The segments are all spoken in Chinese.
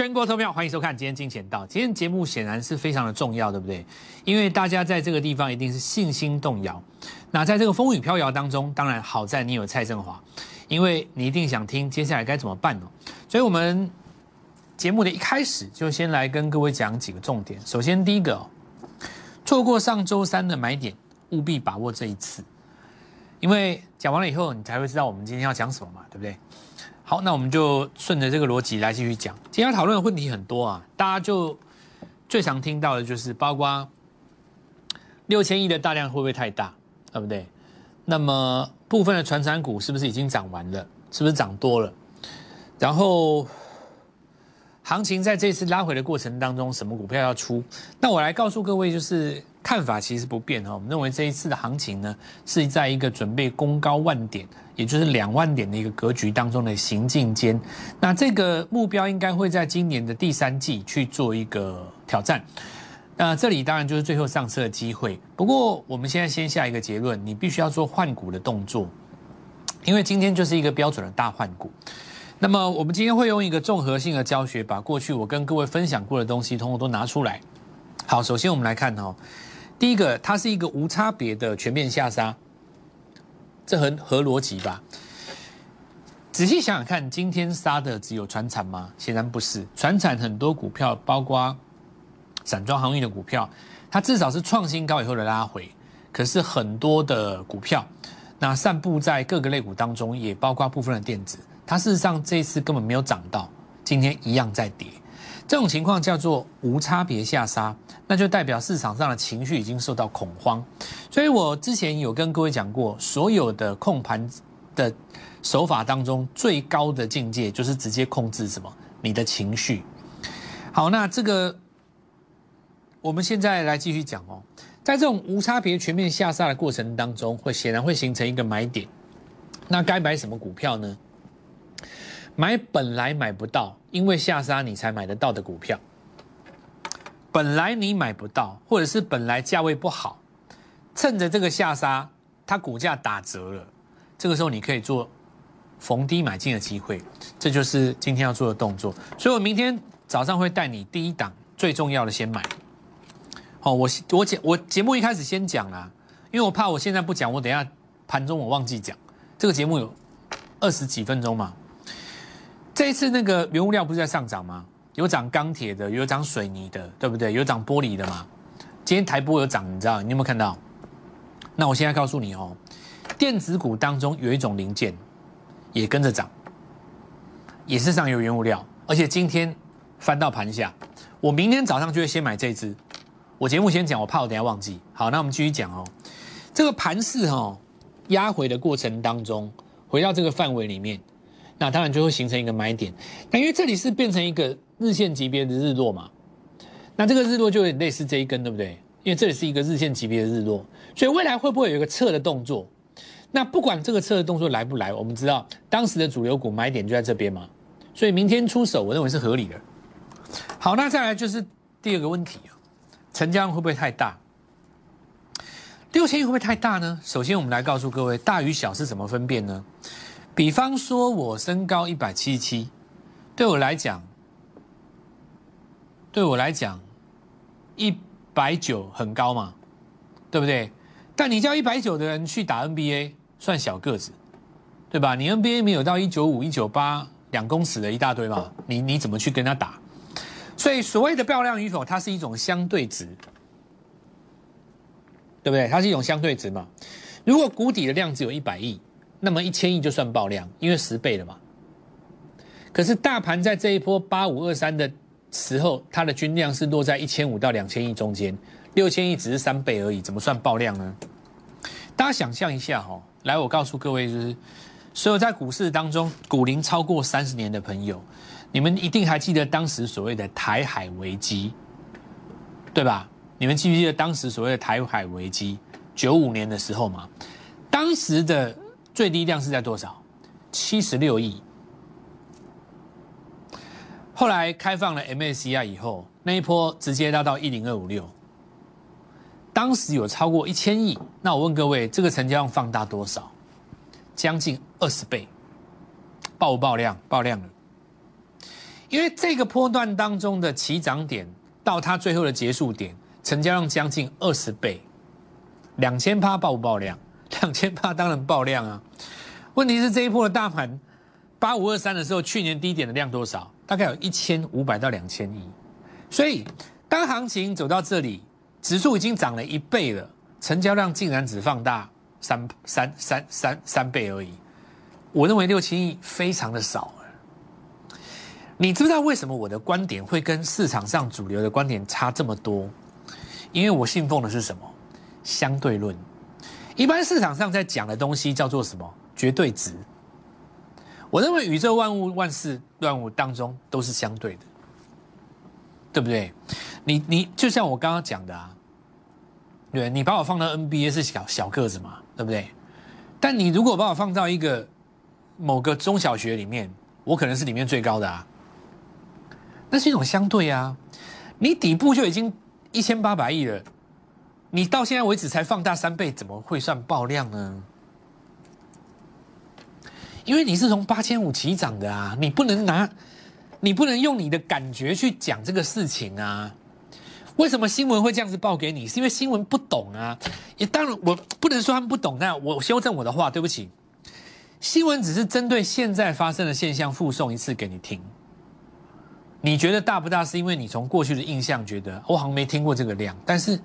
全国投票，欢迎收看今天金钱道。今天节目显然是非常的重要，对不对？因为大家在这个地方一定是信心动摇。那在这个风雨飘摇当中，当然好在你有蔡振华，因为你一定想听接下来该怎么办哦。所以我们节目的一开始就先来跟各位讲几个重点。首先第一个，错过上周三的买点，务必把握这一次，因为讲完了以后，你才会知道我们今天要讲什么嘛，对不对？好，那我们就顺着这个逻辑来继续讲。今天讨论的问题很多啊，大家就最常听到的就是包括六千亿的大量会不会太大，对不对？那么部分的传产股是不是已经涨完了？是不是涨多了？然后行情在这次拉回的过程当中，什么股票要出？那我来告诉各位，就是看法其实不变哈。我们认为这一次的行情呢，是在一个准备攻高万点。也就是两万点的一个格局当中的行进间，那这个目标应该会在今年的第三季去做一个挑战。那这里当然就是最后上车的机会。不过我们现在先下一个结论，你必须要做换股的动作，因为今天就是一个标准的大换股。那么我们今天会用一个综合性的教学，把过去我跟各位分享过的东西，通通都拿出来。好，首先我们来看哦，第一个，它是一个无差别的全面下杀。这很合逻辑吧？仔细想想看，今天杀的只有船产吗？显然不是，船产很多股票，包括散装航运的股票，它至少是创新高以后的拉回。可是很多的股票，那散布在各个类股当中，也包括部分的电子，它事实上这次根本没有涨到，今天一样在跌。这种情况叫做无差别下杀，那就代表市场上的情绪已经受到恐慌。所以我之前有跟各位讲过，所有的控盘的手法当中，最高的境界就是直接控制什么？你的情绪。好，那这个我们现在来继续讲哦，在这种无差别全面下杀的过程当中，会显然会形成一个买点。那该买什么股票呢？买本来买不到，因为下杀你才买得到的股票，本来你买不到，或者是本来价位不好，趁着这个下杀，它股价打折了，这个时候你可以做逢低买进的机会，这就是今天要做的动作。所以我明天早上会带你第一档最重要的先买。好，我我节我节目一开始先讲啦，因为我怕我现在不讲，我等下盘中我忘记讲。这个节目有二十几分钟嘛。这一次那个原物料不是在上涨吗？有涨钢铁的，有涨水泥的，对不对？有涨玻璃的嘛？今天台玻有涨，你知道？你有没有看到？那我现在告诉你哦，电子股当中有一种零件也跟着涨，也是上游原物料，而且今天翻到盘下，我明天早上就会先买这只。我节目先讲，我怕我等下忘记。好，那我们继续讲哦。这个盘势哦，压回的过程当中，回到这个范围里面。那当然就会形成一个买点，那因为这里是变成一个日线级别的日落嘛，那这个日落就有点类似这一根，对不对？因为这里是一个日线级别的日落，所以未来会不会有一个测的动作？那不管这个测的动作来不来，我们知道当时的主流股买点就在这边嘛，所以明天出手，我认为是合理的。好，那再来就是第二个问题，成交量会不会太大？六千亿会不会太大呢？首先我们来告诉各位，大与小是怎么分辨呢？比方说，我身高一百七七，对我来讲，对我来讲，一百九很高嘛，对不对？但你叫一百九的人去打 NBA，算小个子，对吧？你 NBA 没有到一九五、一九八两公尺的一大堆嘛，你你怎么去跟他打？所以所谓的漂亮与否，它是一种相对值，对不对？它是一种相对值嘛。如果谷底的量只有一百亿。那么一千亿就算爆量，因为十倍了嘛。可是大盘在这一波八五二三的时候，它的均量是落在一千五到两千亿中间，六千亿只是三倍而已，怎么算爆量呢？大家想象一下哈，来，我告诉各位，就是所有在股市当中股龄超过三十年的朋友，你们一定还记得当时所谓的台海危机，对吧？你们记不记得当时所谓的台海危机？九五年的时候嘛，当时的。最低量是在多少？七十六亿。后来开放了 MACI 以后，那一波直接拉到一零二五六，当时有超过一千亿。那我问各位，这个成交量放大多少？将近二十倍，爆不爆量？爆量了。因为这个波段当中的起涨点到它最后的结束点，成交量将近二十倍，两千趴爆不爆量？两千八当然爆量啊！问题是这一波的大盘八五二三的时候，去年低点的量多少？大概有一千五百到两千亿。所以当行情走到这里，指数已经涨了一倍了，成交量竟然只放大三三三三三倍而已。我认为六千亿非常的少。你知不知道为什么我的观点会跟市场上主流的观点差这么多？因为我信奉的是什么？相对论。一般市场上在讲的东西叫做什么？绝对值。我认为宇宙万物、万事万物当中都是相对的，对不对？你你就像我刚刚讲的啊，对，你把我放到 NBA 是小小个子嘛，对不对？但你如果把我放到一个某个中小学里面，我可能是里面最高的啊。那是一种相对啊，你底部就已经一千八百亿了，你到现在为止才放大三倍，怎么会算爆量呢？因为你是从八千五起涨的啊，你不能拿，你不能用你的感觉去讲这个事情啊。为什么新闻会这样子报给你？是因为新闻不懂啊。也当然我不能说他们不懂，那我修正我的话，对不起，新闻只是针对现在发生的现象附送一次给你听。你觉得大不大？是因为你从过去的印象觉得我好像没听过这个量，但是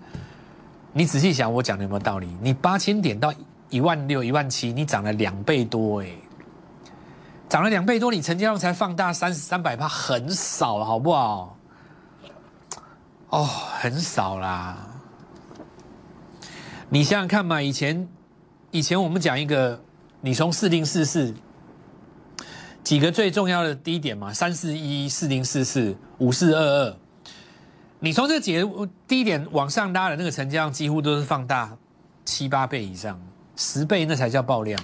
你仔细想，我讲的有没有道理？你八千点到一万六、一万七，你涨了两倍多，哎，涨了两倍多，你成交量才放大三三百趴，很少了，好不好？哦，很少啦。你想想看嘛，以前以前我们讲一个，你从四零四四。几个最重要的低点嘛，三四一四零四四五四二二，你从这几个低点往上拉的那个成交量，几乎都是放大七八倍以上，十倍那才叫爆量。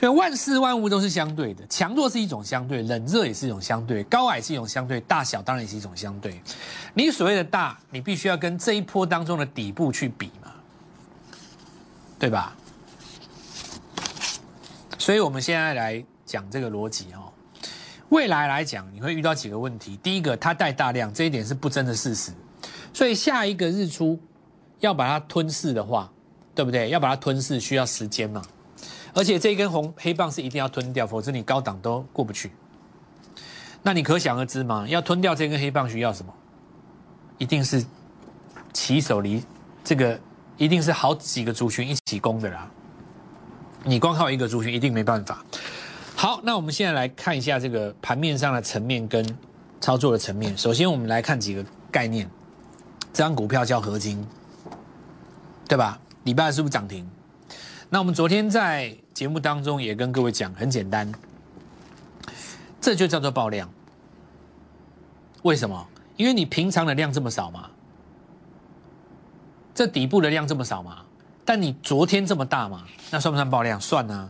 所以万事万物都是相对的，强弱是一种相对，冷热也是一种相对，高矮是一种相对，大小当然也是一种相对。你所谓的大，你必须要跟这一波当中的底部去比嘛，对吧？所以我们现在来讲这个逻辑哦。未来来讲，你会遇到几个问题。第一个，它带大量，这一点是不争的事实。所以下一个日出要把它吞噬的话，对不对？要把它吞噬需要时间嘛。而且这根红黑棒是一定要吞掉，否则你高档都过不去。那你可想而知嘛，要吞掉这根黑棒需要什么？一定是起手离这个，一定是好几个族群一起攻的啦。你光靠一个族群一定没办法。好，那我们现在来看一下这个盘面上的层面跟操作的层面。首先，我们来看几个概念。这张股票叫合金，对吧？礼拜是不是涨停？那我们昨天在节目当中也跟各位讲，很简单，这就叫做爆量。为什么？因为你平常的量这么少嘛，这底部的量这么少嘛，但你昨天这么大嘛，那算不算爆量？算啊。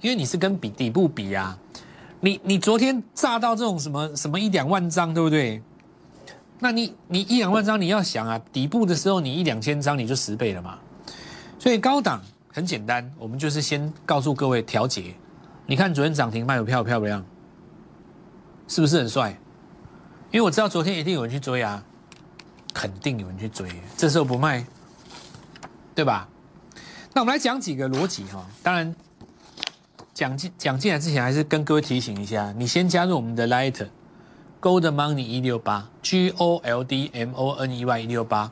因为你是跟比底部比啊，你你昨天炸到这种什么什么一两万张，对不对？那你你一两万张，你要想啊，底部的时候你一两千张你就十倍了嘛。所以高档很简单，我们就是先告诉各位调节。你看昨天涨停卖股票漂不漂亮？是不是很帅？因为我知道昨天一定有人去追啊，肯定有人去追，这时候不卖，对吧？那我们来讲几个逻辑哈，当然。讲进讲进来之前，还是跟各位提醒一下，你先加入我们的 Light Gold Money 一六八，G O L D M O N E Y 一六八，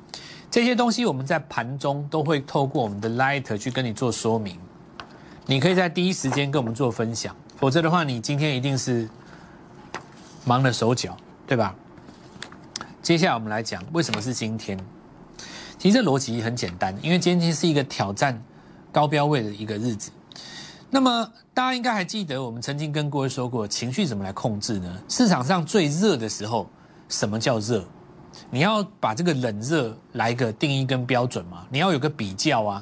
这些东西我们在盘中都会透过我们的 Light 去跟你做说明，你可以在第一时间跟我们做分享，否则的话，你今天一定是忙了手脚，对吧？接下来我们来讲为什么是今天，其实这逻辑很简单，因为今天是一个挑战高标位的一个日子。那么大家应该还记得，我们曾经跟各位说过，情绪怎么来控制呢？市场上最热的时候，什么叫热？你要把这个冷热来个定义跟标准嘛？你要有个比较啊。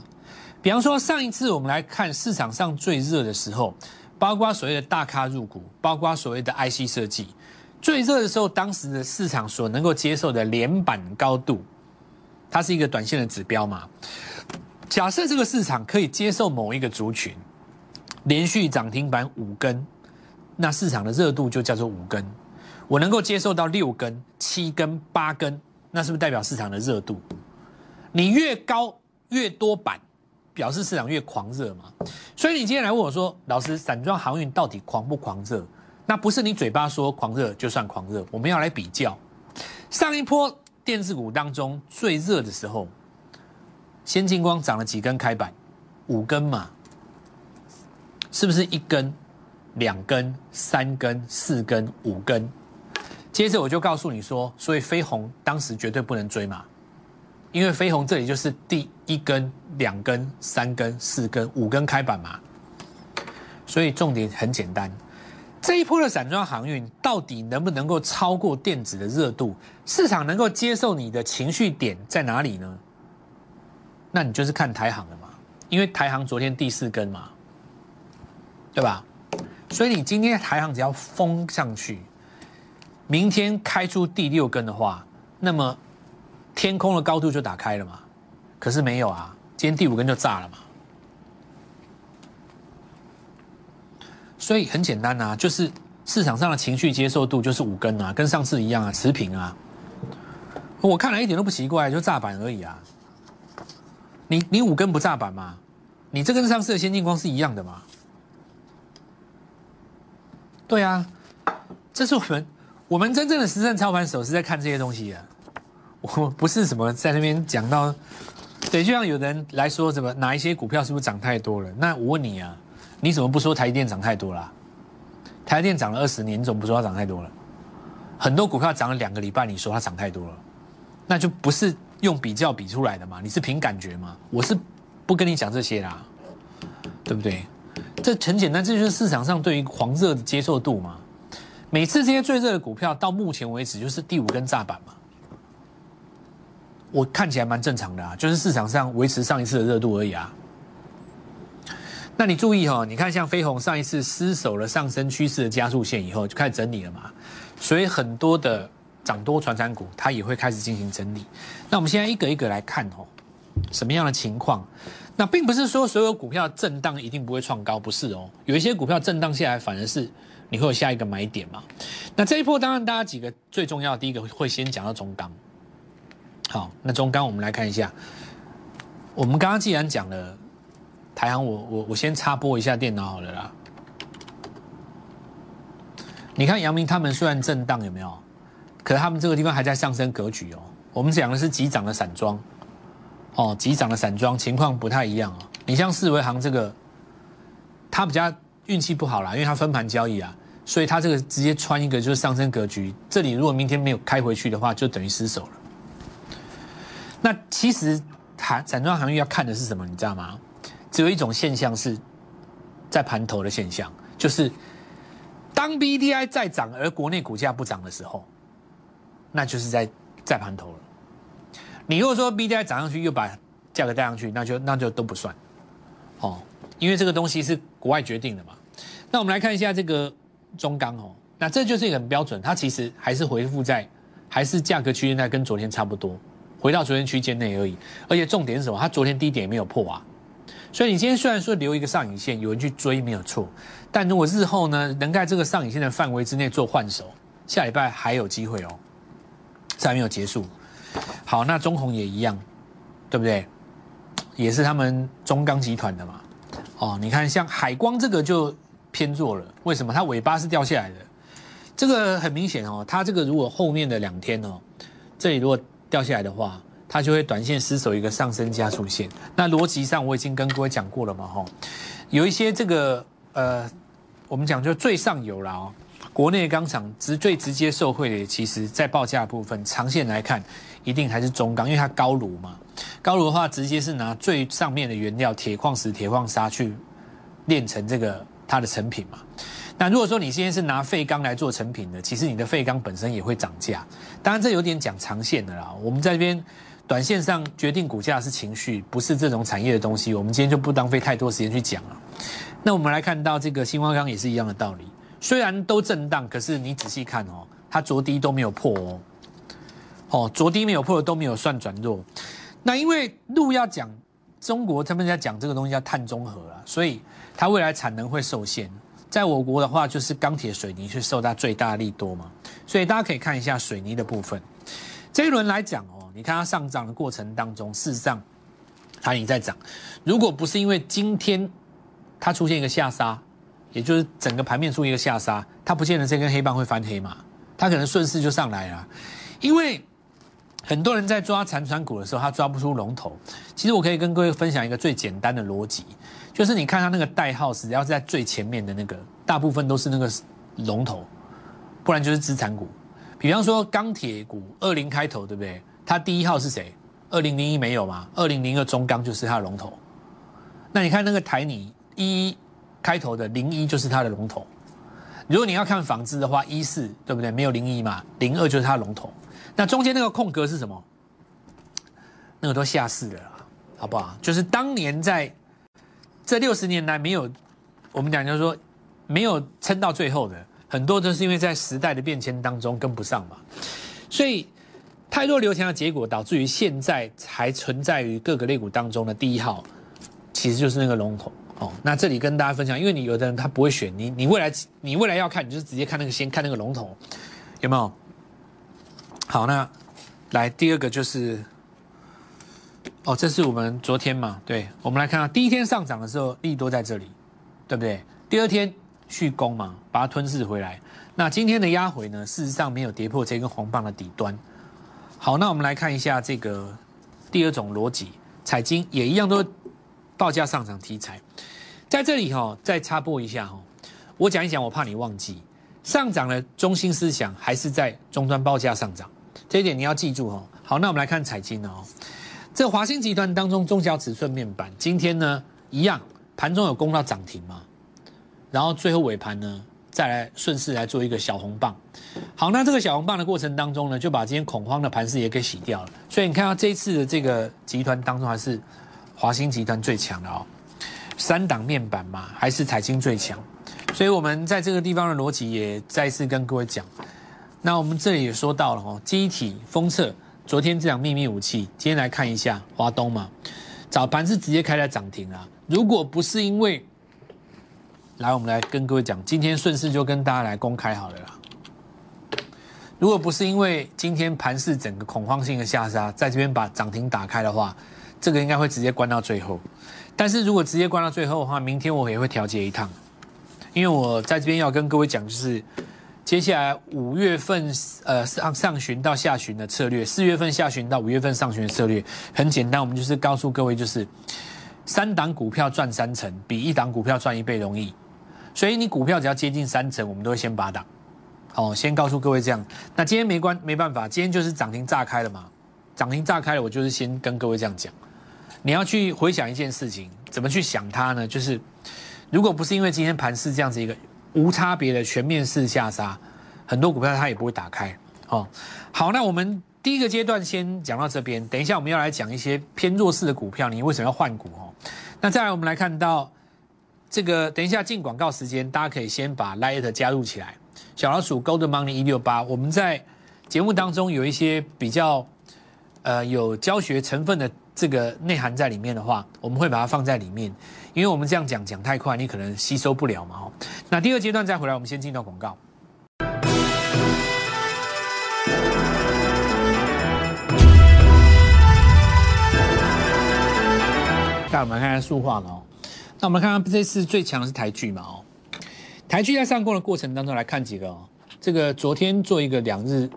比方说，上一次我们来看市场上最热的时候，包括所谓的大咖入股，包括所谓的 IC 设计，最热的时候，当时的市场所能够接受的连板高度，它是一个短线的指标嘛？假设这个市场可以接受某一个族群。连续涨停板五根，那市场的热度就叫做五根。我能够接受到六根、七根、八根，那是不是代表市场的热度？你越高越多板，表示市场越狂热嘛。所以你今天来问我说，老师，散装航运到底狂不狂热？那不是你嘴巴说狂热就算狂热，我们要来比较。上一波电子股当中最热的时候，先进光涨了几根开板？五根嘛，是不是一根、两根、三根、四根、五根？接着我就告诉你说，所以飞鸿当时绝对不能追嘛，因为飞鸿这里就是第一根、两根、三根、四根、五根开板嘛，所以重点很简单，这一波的散装航运到底能不能够超过电子的热度？市场能够接受你的情绪点在哪里呢？那你就是看台航了嘛，因为台航昨天第四根嘛，对吧？所以你今天台航只要封上去。明天开出第六根的话，那么天空的高度就打开了嘛？可是没有啊，今天第五根就炸了嘛。所以很简单啊，就是市场上的情绪接受度就是五根啊，跟上次一样啊，持平啊。我看来一点都不奇怪，就炸板而已啊。你你五根不炸板吗？你这跟上次的先进光是一样的嘛？对啊，这是我们。我们真正的实战操盘手是在看这些东西啊，我不是什么在那边讲到，对，就像有人来说什么哪一些股票是不是涨太多了？那我问你啊，你怎么不说台电涨太多了？台电涨了二十年，你怎么不说它涨太多了？很多股票涨了两个礼拜，你说它涨太多了，那就不是用比较比出来的嘛？你是凭感觉吗？我是不跟你讲这些啦，对不对？这很简单，这就是市场上对于狂热的接受度嘛。每次这些最热的股票到目前为止就是第五根炸板嘛，我看起来蛮正常的啊，就是市场上维持上一次的热度而已啊。那你注意哈，你看像飞鸿上一次失守了上升趋势的加速线以后，就开始整理了嘛，所以很多的涨多传产股它也会开始进行整理。那我们现在一个一个来看哦，什么样的情况？那并不是说所有股票震荡一定不会创高，不是哦，有一些股票震荡下来反而是。你会有下一个买点嘛？那这一波当然，大家几个最重要，第一个会先讲到中钢。好，那中钢我们来看一下。我们刚刚既然讲了台航，我我我先插播一下电脑好了啦。你看阳明他们虽然震荡有没有？可是他们这个地方还在上升格局哦。我们讲的是急涨的散装，哦，急涨的散装情况不太一样啊。你像四维行这个，它比较运气不好啦，因为它分盘交易啊。所以它这个直接穿一个就是上升格局，这里如果明天没有开回去的话，就等于失手了。那其实盘散装航运要看的是什么，你知道吗？只有一种现象是在盘头的现象，就是当 B D I 在涨而国内股价不涨的时候，那就是在在盘头了。你如果说 B D I 涨上去又把价格带上去，那就那就都不算哦，因为这个东西是国外决定的嘛。那我们来看一下这个。中钢哦，那这就是一个很标准，它其实还是回复在，还是价格区间内跟昨天差不多，回到昨天区间内而已。而且重点是什么？它昨天低点也没有破啊。所以你今天虽然说留一个上影线，有人去追没有错，但如果日后呢能在这个上影线的范围之内做换手，下礼拜还有机会哦。还没有结束。好，那中红也一样，对不对？也是他们中钢集团的嘛。哦，你看像海光这个就。偏弱了，为什么？它尾巴是掉下来的，这个很明显哦。它这个如果后面的两天哦，这里如果掉下来的话，它就会短线失守一个上升加速线。那逻辑上我已经跟各位讲过了嘛，哈，有一些这个呃，我们讲就最上游了哦。国内钢厂直最直接受惠的，其实在报价部分，长线来看，一定还是中钢，因为它高炉嘛。高炉的话，直接是拿最上面的原料铁矿石、铁矿砂去炼成这个。它的成品嘛，那如果说你现在是拿废钢来做成品的，其实你的废钢本身也会涨价。当然这有点讲长线的啦。我们在这边短线上决定股价是情绪，不是这种产业的东西。我们今天就不浪费太多时间去讲了。那我们来看到这个新华钢也是一样的道理，虽然都震荡，可是你仔细看哦，它着低都没有破哦，哦着低没有破都没有算转弱。那因为路要讲中国他们在讲这个东西叫碳中和了，所以。它未来产能会受限，在我国的话，就是钢铁、水泥是受到最大利多嘛，所以大家可以看一下水泥的部分。这一轮来讲哦，你看它上涨的过程当中，事实上它已经在涨。如果不是因为今天它出现一个下杀，也就是整个盘面出一个下杀，它不见得这根黑棒会翻黑嘛，它可能顺势就上来了。因为很多人在抓残船股的时候，他抓不出龙头。其实我可以跟各位分享一个最简单的逻辑，就是你看它那个代号，只要是在最前面的那个，大部分都是那个龙头，不然就是资产股。比方说钢铁股二零开头，对不对？它第一号是谁？二零零一没有嘛？二零零二中钢就是它的龙头。那你看那个台泥一开头的零一就是它的龙头。如果你要看纺织的话，一四对不对？没有零一嘛？零二就是它龙头。那中间那个空格是什么？那个都下市了，好不好？就是当年在这六十年来没有，我们讲就是说没有撑到最后的，很多都是因为在时代的变迁当中跟不上嘛。所以太多流强的结果，导致于现在还存在于各个类股当中的第一号，其实就是那个龙头哦。那这里跟大家分享，因为你有的人他不会选你，你未来你未来要看，你就是直接看那个先看那个龙头，有没有？好，那来第二个就是，哦，这是我们昨天嘛？对，我们来看啊，第一天上涨的时候利多在这里，对不对？第二天续攻嘛，把它吞噬回来。那今天的压回呢，事实上没有跌破这根红棒的底端。好，那我们来看一下这个第二种逻辑，彩金也一样都报价上涨题材，在这里哈，再插播一下哈，我讲一讲，我怕你忘记，上涨的中心思想还是在终端报价上涨。这一点你要记住哦。好，那我们来看彩金哦。这华兴集团当中中小尺寸面板，今天呢一样盘中有攻到涨停嘛，然后最后尾盘呢再来顺势来做一个小红棒。好，那这个小红棒的过程当中呢，就把今天恐慌的盘势也给洗掉了。所以你看到这一次的这个集团当中，还是华兴集团最强的哦。三档面板嘛，还是彩金最强。所以我们在这个地方的逻辑也再次跟各位讲。那我们这里也说到了哦，机体封测，昨天这场秘密武器，今天来看一下华东嘛，早盘是直接开在涨停啊。如果不是因为，来我们来跟各位讲，今天顺势就跟大家来公开好了啦。如果不是因为今天盘市整个恐慌性的下杀，在这边把涨停打开的话，这个应该会直接关到最后。但是如果直接关到最后的话，明天我也会调节一趟，因为我在这边要跟各位讲就是。接下来五月份呃上上旬到下旬的策略，四月份下旬到五月份上旬的策略很简单，我们就是告诉各位，就是三档股票赚三成，比一档股票赚一倍容易。所以你股票只要接近三成，我们都会先拔档。哦，先告诉各位这样。那今天没关没办法，今天就是涨停炸开了嘛，涨停炸开了，我就是先跟各位这样讲。你要去回想一件事情，怎么去想它呢？就是如果不是因为今天盘是这样子一个。无差别的全面式下杀，很多股票它也不会打开。哦，好，那我们第一个阶段先讲到这边，等一下我们要来讲一些偏弱势的股票，你为什么要换股？哦，那再来我们来看到这个，等一下进广告时间，大家可以先把 Light 加入起来，小老鼠 Gold Money 一六八，我们在节目当中有一些比较呃有教学成分的这个内涵在里面的话，我们会把它放在里面。因为我们这样讲讲太快，你可能吸收不了嘛。哦，那第二阶段再回来，我们先进到广告。那我们看看数化了哦。那我们看看这次最强的是台剧嘛？哦，台剧在上攻的过程当中来看几个哦。这个昨天做一个两日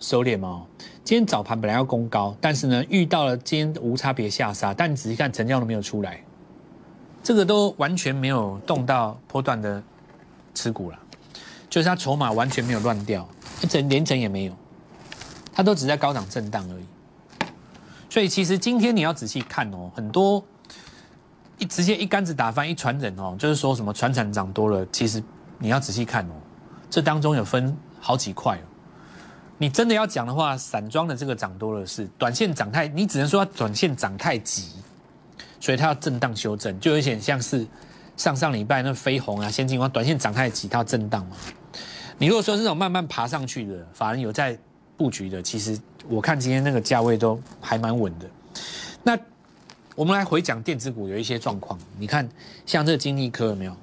收敛嘛。今天早盘本来要攻高，但是呢遇到了今天无差别下杀，但仔细看成交都没有出来。这个都完全没有动到波段的持股了，就是它筹码完全没有乱掉，一整连成也没有，它都只在高档震荡而已。所以其实今天你要仔细看哦，很多一直接一竿子打翻一船人哦，就是说什么船产涨多了，其实你要仔细看哦，这当中有分好几块哦。你真的要讲的话，散装的这个涨多了是短线涨太，你只能说它短线涨太急。所以它要震荡修正，就有点像是上上礼拜那飞鸿啊、先进光，短线涨太急，它要震荡嘛。你如果说这种慢慢爬上去的，反而有在布局的，其实我看今天那个价位都还蛮稳的。那我们来回讲电子股有一些状况，你看像这个金立科有没有？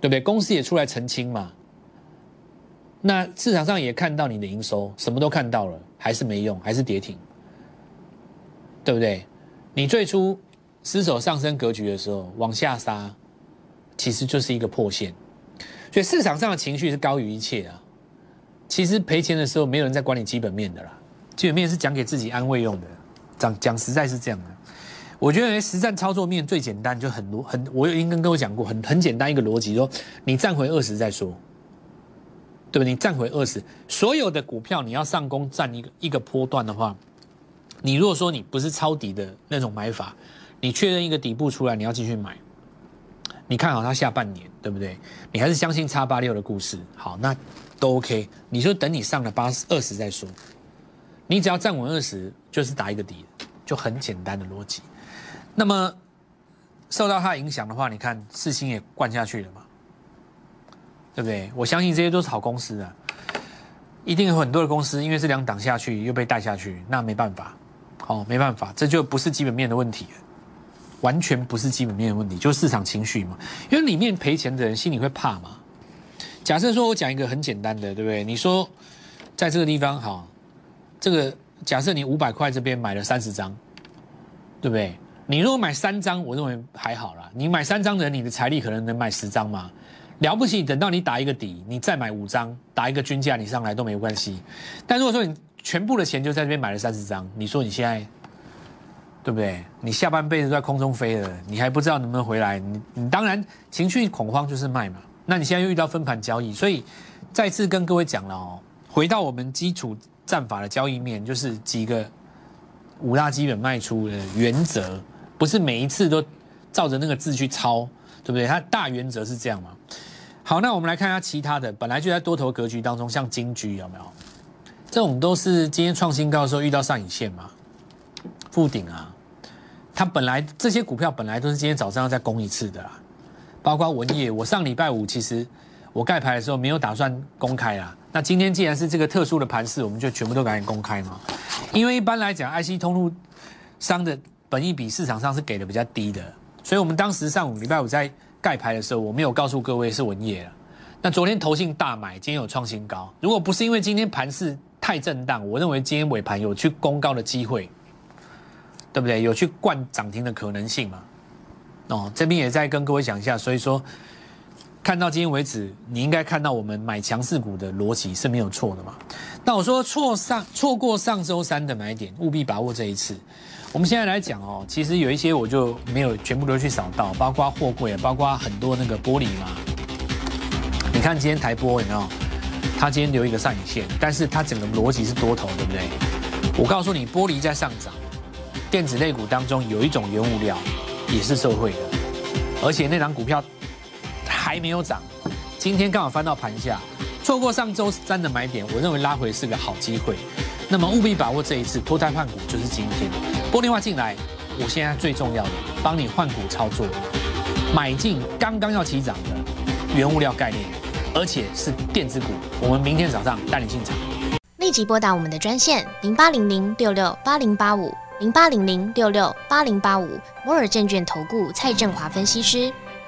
对不对？公司也出来澄清嘛。那市场上也看到你的营收，什么都看到了，还是没用，还是跌停，对不对？你最初失守上升格局的时候，往下杀，其实就是一个破线。所以市场上的情绪是高于一切啊。其实赔钱的时候，没有人在管你基本面的啦，基本面是讲给自己安慰用的。讲讲实在是这样的。我觉得实战操作面最简单，就很多很，我有应跟各位讲过，很很简单一个逻辑，说你站回二十再说，对不对？你站回二十，所有的股票你要上攻站一个一个波段的话，你如果说你不是抄底的那种买法，你确认一个底部出来，你要继续买，你看好它下半年，对不对？你还是相信叉八六的故事，好，那都 OK。你说等你上了八十二十再说，你只要站稳二十，就是打一个底，就很简单的逻辑。那么受到它影响的话，你看四星也灌下去了嘛，对不对？我相信这些都是好公司啊，一定有很多的公司，因为这两档下去又被带下去，那没办法，哦，没办法，这就不是基本面的问题，完全不是基本面的问题，就是市场情绪嘛。因为里面赔钱的人心里会怕嘛。假设说我讲一个很简单的，对不对？你说在这个地方，好，这个假设你五百块这边买了三十张，对不对？你如果买三张，我认为还好啦。你买三张的人，你的财力可能能买十张嘛？了不起，等到你打一个底，你再买五张，打一个均价，你上来都没关系。但如果说你全部的钱就在这边买了三十张，你说你现在对不对？你下半辈子在空中飞了，你还不知道能不能回来？你你当然情绪恐慌就是卖嘛。那你现在又遇到分盘交易，所以再次跟各位讲了哦，回到我们基础战法的交易面，就是几个五大基本卖出的原则。不是每一次都照着那个字去抄，对不对？它大原则是这样嘛？好，那我们来看一下其他的，本来就在多头格局当中，像金居有没有？这种都是今天创新高的时候遇到上影线嘛？附顶啊，它本来这些股票本来都是今天早上要再攻一次的啦，包括文业，我上礼拜五其实我盖牌的时候没有打算公开啦，那今天既然是这个特殊的盘势，我们就全部都赶紧公开嘛，因为一般来讲，IC 通路商的。本益比市场上是给的比较低的，所以我们当时上午礼拜五在盖牌的时候，我没有告诉各位是文业了。那昨天投信大买，今天有创新高。如果不是因为今天盘势太震荡，我认为今天尾盘有去攻高的机会，对不对？有去灌涨停的可能性嘛？哦，这边也在跟各位讲一下。所以说，看到今天为止，你应该看到我们买强势股的逻辑是没有错的嘛？那我说错上错过上周三的买点，务必把握这一次。我们现在来讲哦，其实有一些我就没有全部都去扫到，包括货柜，包括很多那个玻璃嘛。你看今天台玻有没有？它今天留一个上影线，但是它整个逻辑是多头，对不对？我告诉你，玻璃在上涨，电子类股当中有一种原物料也是受惠的，而且那张股票还没有涨，今天刚好翻到盘下，错过上周三的买点，我认为拉回是个好机会。那么务必把握这一次脱胎换骨，就是今天。玻璃化进来，我现在最重要的，帮你换股操作，买进刚刚要起涨的原物料概念，而且是电子股。我们明天早上带你进场。立即拨打我们的专线零八零零六六八零八五零八零零六六八零八五摩尔证券投顾蔡振华分析师。